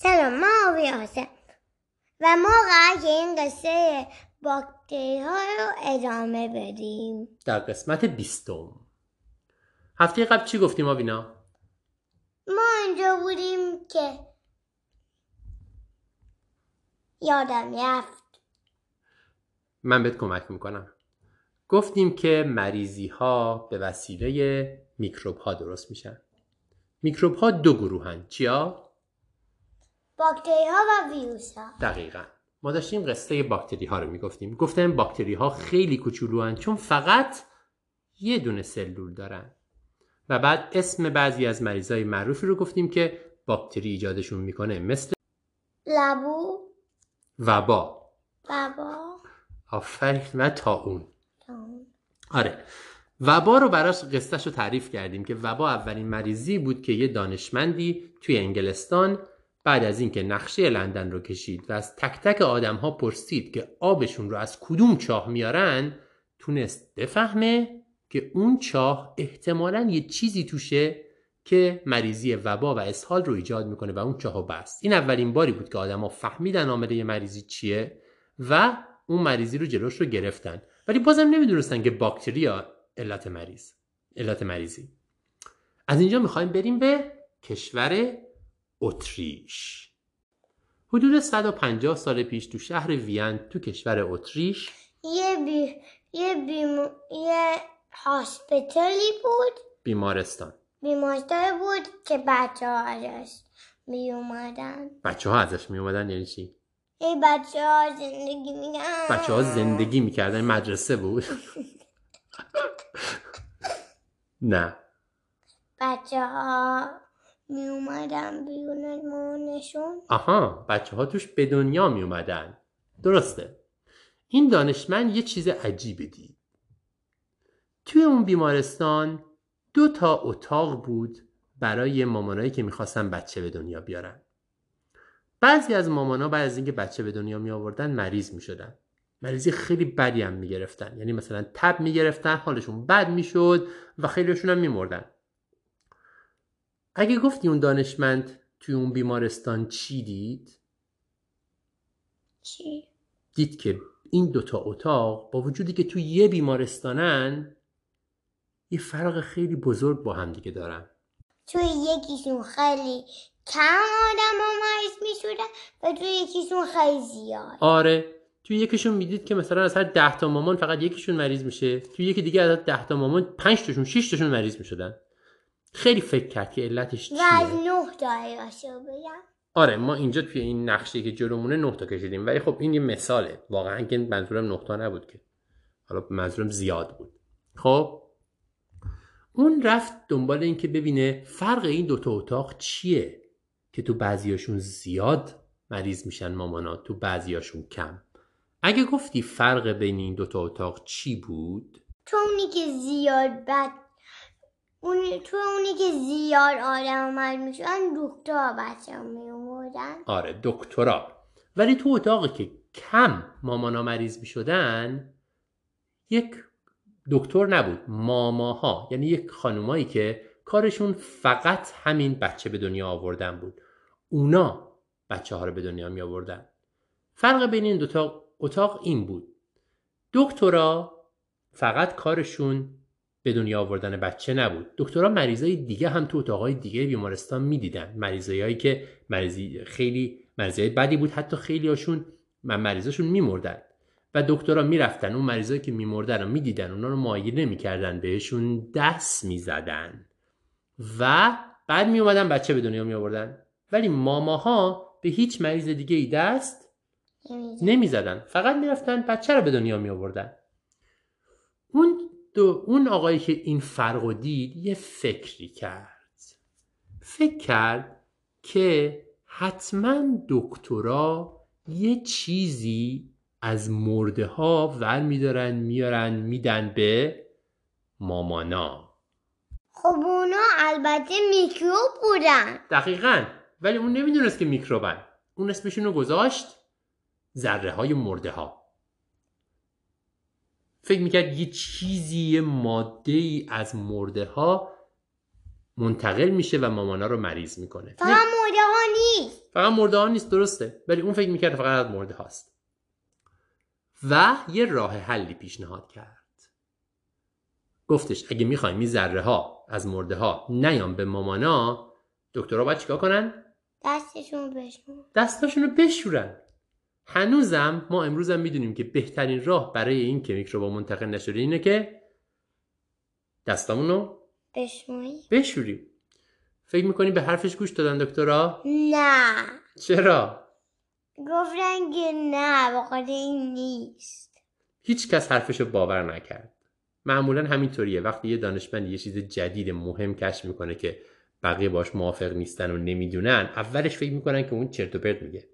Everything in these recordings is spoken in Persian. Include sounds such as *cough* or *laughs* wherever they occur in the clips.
سلام ما آبی هستم و ما قرار که این قصه باکتری ها رو ادامه بدیم. در قسمت بیستم. هفته قبل چی گفتیم آوینا؟ ما اینجا بودیم که یادم رفت. من بهت کمک می‌کنم. گفتیم که مریضی ها به وسیله میکروب ها درست میشن. میکروب ها دو گروهن. چیا؟ باکتری ها و ویروس ها دقیقا. ما داشتیم قصه باکتری ها رو می‌گفتیم. گفتم باکتری ها خیلی کوچولو چون فقط یه دونه سلول دارن. و بعد اسم بعضی از مریضای معروفی رو گفتیم که باکتری ایجادشون می‌کنه. مثل لبو. وبا. بابا آفرین و تا اون. آره. وبا رو براش قصتش رو تعریف کردیم که وبا اولین مریضی بود که یه دانشمندی توی انگلستان بعد از اینکه نقشه لندن رو کشید و از تک تک آدم ها پرسید که آبشون رو از کدوم چاه میارن تونست بفهمه که اون چاه احتمالا یه چیزی توشه که مریضی وبا و اسهال رو ایجاد می‌کنه و اون چاه بست. این اولین باری بود که آدما فهمیدن عامل مریضی چیه و اون مریضی رو جلوش رو گرفتن. ولی بازم نمی‌دونستن که باکتریا علت مریض علت مریضی. از اینجا می‌خوایم بریم به کشور اتریش. حدود 150 سال پیش تو شهر وین تو کشور اتریش یه بی یه بیمو... یه هاسپیتالی بود. بیمارستان. بیمارستان بود که بچه ها ازش می اومدن بچه ها ازش می اومدن یعنی چی؟ ای بچه ها زندگی میگن بچه ها زندگی می‌کردن مدرسه بود. *laughs* نه. بچه ها می اومدن بیرون از مامانشون آها بچه ها توش به دنیا می اومدن درسته. این دانشمند یه چیز عجیبه دید. توی اون بیمارستان دو تا اتاق بود برای مامانایی که می‌خواستن بچه به دنیا بیارن. بعضی از مامانا بعد از اینکه بچه به دنیا می آوردن مریض می شدن مریضی خیلی بدی هم می گرفتن یعنی مثلا تب می گرفتن حالشون بد می شد و خیلیشون هم می مردن اگه گفتی اون دانشمند توی اون بیمارستان چی دید؟ چی؟ دید که این دوتا اتاق با وجودی که توی یه بیمارستانن یه فرق خیلی بزرگ با هم دیگه دارن. توی یکیشون خیلی کم آدم ها مریض می شدن و توی یکیشون خیلی زیاد. آره. توی یکیشون می‌دید که مثلا از هر ده تا مامان فقط یکیشون مریض میشه. توی یکی دیگه از ده تا مامان پنج تاشون شش تاشون مریض می‌شدن. خیلی فکر کرد که علتش و از چیه. نه رو بگم. آره ما اینجا توی این نقشه که جلومونه نه تا کشیدیم. ولی خب این یه مثاله. واقعا که منظورم نه تا نبود که. حالا منظورم زیاد بود. خب اون رفت دنبال این که ببینه فرق این دوتا اتاق چیه که تو بعضیاشون زیاد مریض میشن مامانا تو بعضیاشون کم. اگه گفتی فرق بین این دوتا اتاق چی بود؟ تو اونی که زیاد بد اون تو اونی که زیاد آدم مریض می شدن دکتر بچه می اومدن آره دکترا. ولی تو اتاقی که کم مامانا مریض می‌شدن یک دکتر نبود ماماها. یعنی یک خانومایی که کارشون فقط همین بچه به دنیا آوردن بود. اونا بچه ها رو به دنیا می آوردن فرق بین این دوتا اتاق این بود. دکترا فقط کارشون به دنیا آوردن بچه نبود. دکترا مریضای دیگه هم تو اتاقای دیگه بیمارستان می‌دیدن. مریضایی که مریضی خیلی مریضای بدی بود حتی خیلی هاشون مریضاشون میمردن. و دکترها می‌رفتن. اون مریضایی که میمردن رو می‌دیدن. اونا رو معاینه می‌کردن بهشون دست می‌زدن. و بعد میومدن بچه به دنیا میآوردن. ولی ماماها به هیچ مریض دیگه ای دست نمی‌زدن. فقط می‌رفتن بچه رو به دنیا می آوردن اون دو اون آقایی که این فرق و دید یه فکری کرد. فکر کرد که حتما دکترا یه چیزی از مرده ها ور میدارن میارن میدن به مامانا. خب اونا البته میکروب بودن. دقیقا. ولی اون نمی‌دونست که میکروبن. اون اسمشون رو گذاشت ذره های مرده ها فکر می‌کرد یه چیزی یه ماده ای از مرده ها منتقل میشه و مامانا رو مریض می‌کنه. فقط مرده ها نیست. فقط مرده ها نیست درسته. ولی اون فکر می‌کرد فقط از مرده هاست. و یه راه حلی پیشنهاد کرد. گفتش اگه می‌خوایم این ذره ها از مرده ها نیان به مامانا دکترها باید چیکار کنن؟ دستشون بشون دستاشون رو بشورن. هنوزم ما امروزم می‌دونیم که بهترین راه برای این که میکروبا منتقل نشده اینه که دستامون رو بشونی بشوریم. فکر می‌کنی به حرفش گوش دادن دکترها نه. چرا؟ گفتن که نه بخاطر این نیست. هیچ کس حرفشو باور نکرد. معمولا همینطوریه. وقتی یه دانشمند یه چیز جدید مهم کشف می‌کنه که بقیه باش موافق نیستن و نمی‌دونن اولش فکر می‌کنن که اون چرت و پرت میگه.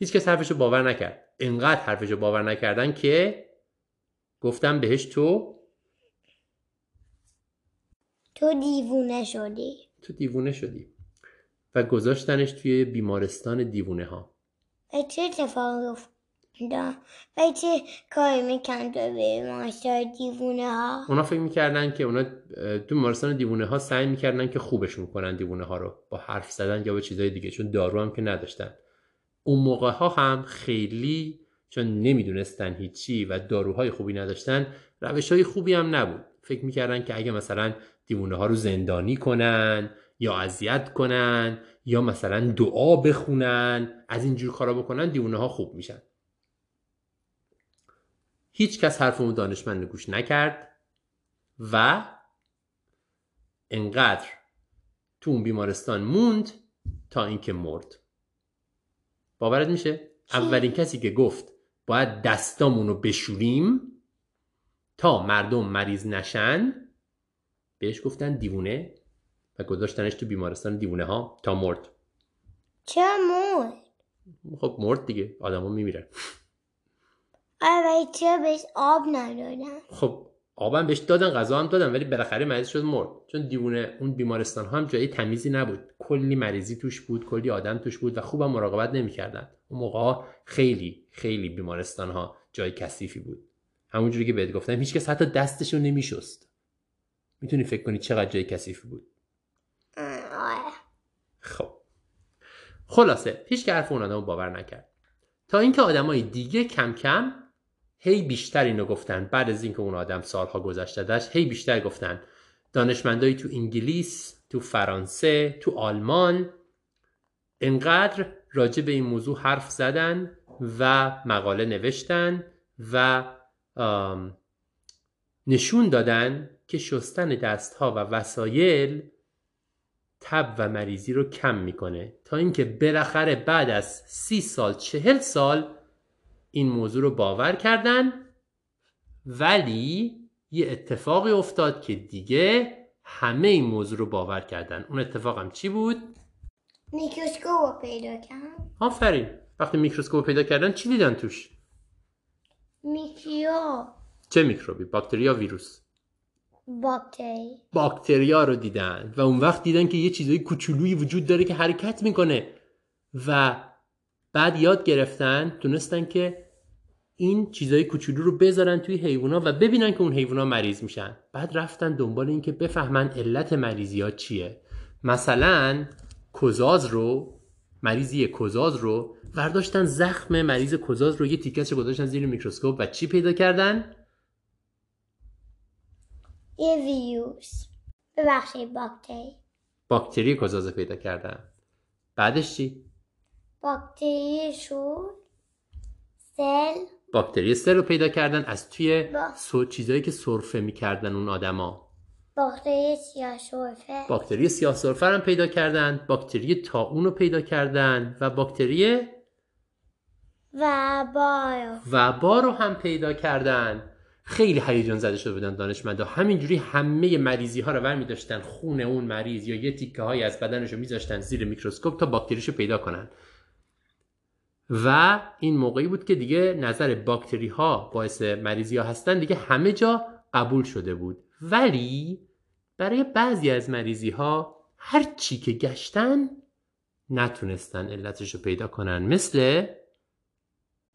هیچ کس حرفشو باور نکرد. انقدر حرفشو باور نکردن که گفتم بهش تو تو دیوونه شدی. تو دیوونه شدی. و گذاشتنش توی بیمارستان دیوونه ها و چه اتفاقی افتاد؟ و چه کاری میکن تو به ماشای دیوونه ها اونا فکر می‌کردن که اونا تو بیمارستان دیوونه ها سعی می‌کردن که خوبشون کنن دیوونه ها رو. با حرف زدن یا با چیزای دیگه چون دارو هم که نداشتن. اون موقع ها هم خیلی چون نمی‌دونستن هیچی و داروهای خوبی نداشتن روش های خوبی هم نبود. فکر می‌کردن که اگه مثلا دیوونه ها رو زندانی کنن یا اذیت کنن یا مثلا دعا بخونن از اینجور کارا بکنن دیوونه ها خوب میشن. هیچ کس حرف اون دانشمند گوش نکرد و انقدر تو اون بیمارستان موند تا اینکه مرد. باورت میشه؟ اولین کسی که گفت باید دستامون رو بشوریم تا مردم مریض نشن بهش گفتن دیوونه و گذاشتنش تو بیمارستان دیوونه ها تا مرد. چرا مرد؟ خب مرد دیگه آدما میمیرن. آره چرا بهش آب ندادن؟ خب آبم بهش دادن غذا هم دادن ولی بالاخره مریض شد مرد. چون دیوونه اون بیمارستان ها هم جایی تمیزی نبود. کلی مریضی توش بود کلی آدم توش بود و خوبم مراقبت نمی‌کردن. اون موقع خیلی خیلی بیمارستان ها جای کثیفی بود. همونجوری که بهت گفتم هیچکس حتی دستشو نمیشست. می‌تونی فکر کنی چقدر جای کثیفی بود. خب. خلاصه هیچ که حرف اون آدم رو باور نکرد. تا اینکه آدمای دیگه کم کم هی بیشتر اینو گفتن. بعد از اینکه اون آدم سالها گذشته داشت هی بیشتر گفتن. دانشمندایی تو انگلیس تو فرانسه تو آلمان. انقدر راجع به این موضوع حرف زدن و مقاله نوشتن و نشون دادن که شستن دستها و وسایل تب و مریضی رو کم می‌کنه. تا اینکه بالاخره بعد از سی سال چهل سال این موضوع رو باور کردن. ولی یه اتفاقی افتاد که دیگه همه این موضوع رو باور کردن. اون اتفاق هم چی بود؟ میکروسکوپ رو پیدا کردم آفرین. وقتی میکروسکوپ رو پیدا کردن چی دیدن توش؟ میکروب. چه میکروبی؟ باکتریا ویروس؟ باکتری. باکتریا رو دیدن. و اون وقت دیدن که یه چیزای کوچولویی وجود داره که حرکت می‌کنه. و بعد یاد گرفتن تونستن که این چیزای کوچولو رو بذارن توی حیوونا و ببینن که اون حیوونا مریض میشن. بعد رفتن دنبال این که بفهمن علت مریضی ها چیه. مثلا کزاز رو مریضی کزاز رو برداشتن زخم مریض کزاز رو یه تیکش رو گذاشتن زیر میکروسکوپ و چی پیدا کردن؟ یه ویروس. ببخشید باکتری. باکتری کزاز رو پیدا کردن. بعدش چی؟ باکتری سل باکتری سل رو پیدا کردن از توی با- سو چیزایی که سرفه می‌کردن اون آدما. باکتری سیاه سرفه باکتری سیاه سرفه رو هم پیدا کردن باکتری طاعون رو پیدا کردن و باکتری وبا رو وبا رو هم پیدا کردن. خیلی هیجان زده شده بودن دانشمندا. همینجوری همه مریضی ها رو برمی داشتن خون اون مریض یا یه تیکه های از بدنش رو میذاشتن زیر میکروسکوپ تا باکتریش رو پیدا کنن. و این موقعی بود که دیگه نظر باکتری ها باعث مریضی ها هستن دیگه همه جا قبول شده بود. ولی برای بعضی از مریضی ها هر چی که گشتن نتونستن علتش رو پیدا کنن. مثل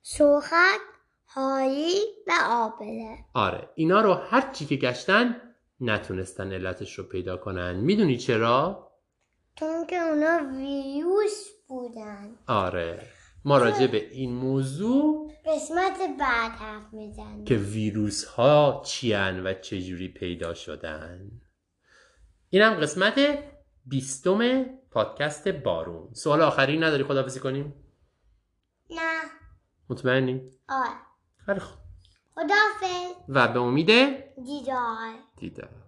سرخک هایی و آبله. آره اینا رو هر چی که گشتن نتونستن علتش رو پیدا کنن. می‌دونی چرا؟ چون که اونا ویروس بودن. آره. ما راجع به این موضوع قسمت بعد حرف می‌زنیم. که ویروس ها چیان و چجوری پیدا شدن. اینم قسمت بیستم پادکست بارون. سوال آخری نداری خدافزی کنیم؟ نه. مطمئنی؟ آه خیلی خدافز و به امید دیدار. دیدار.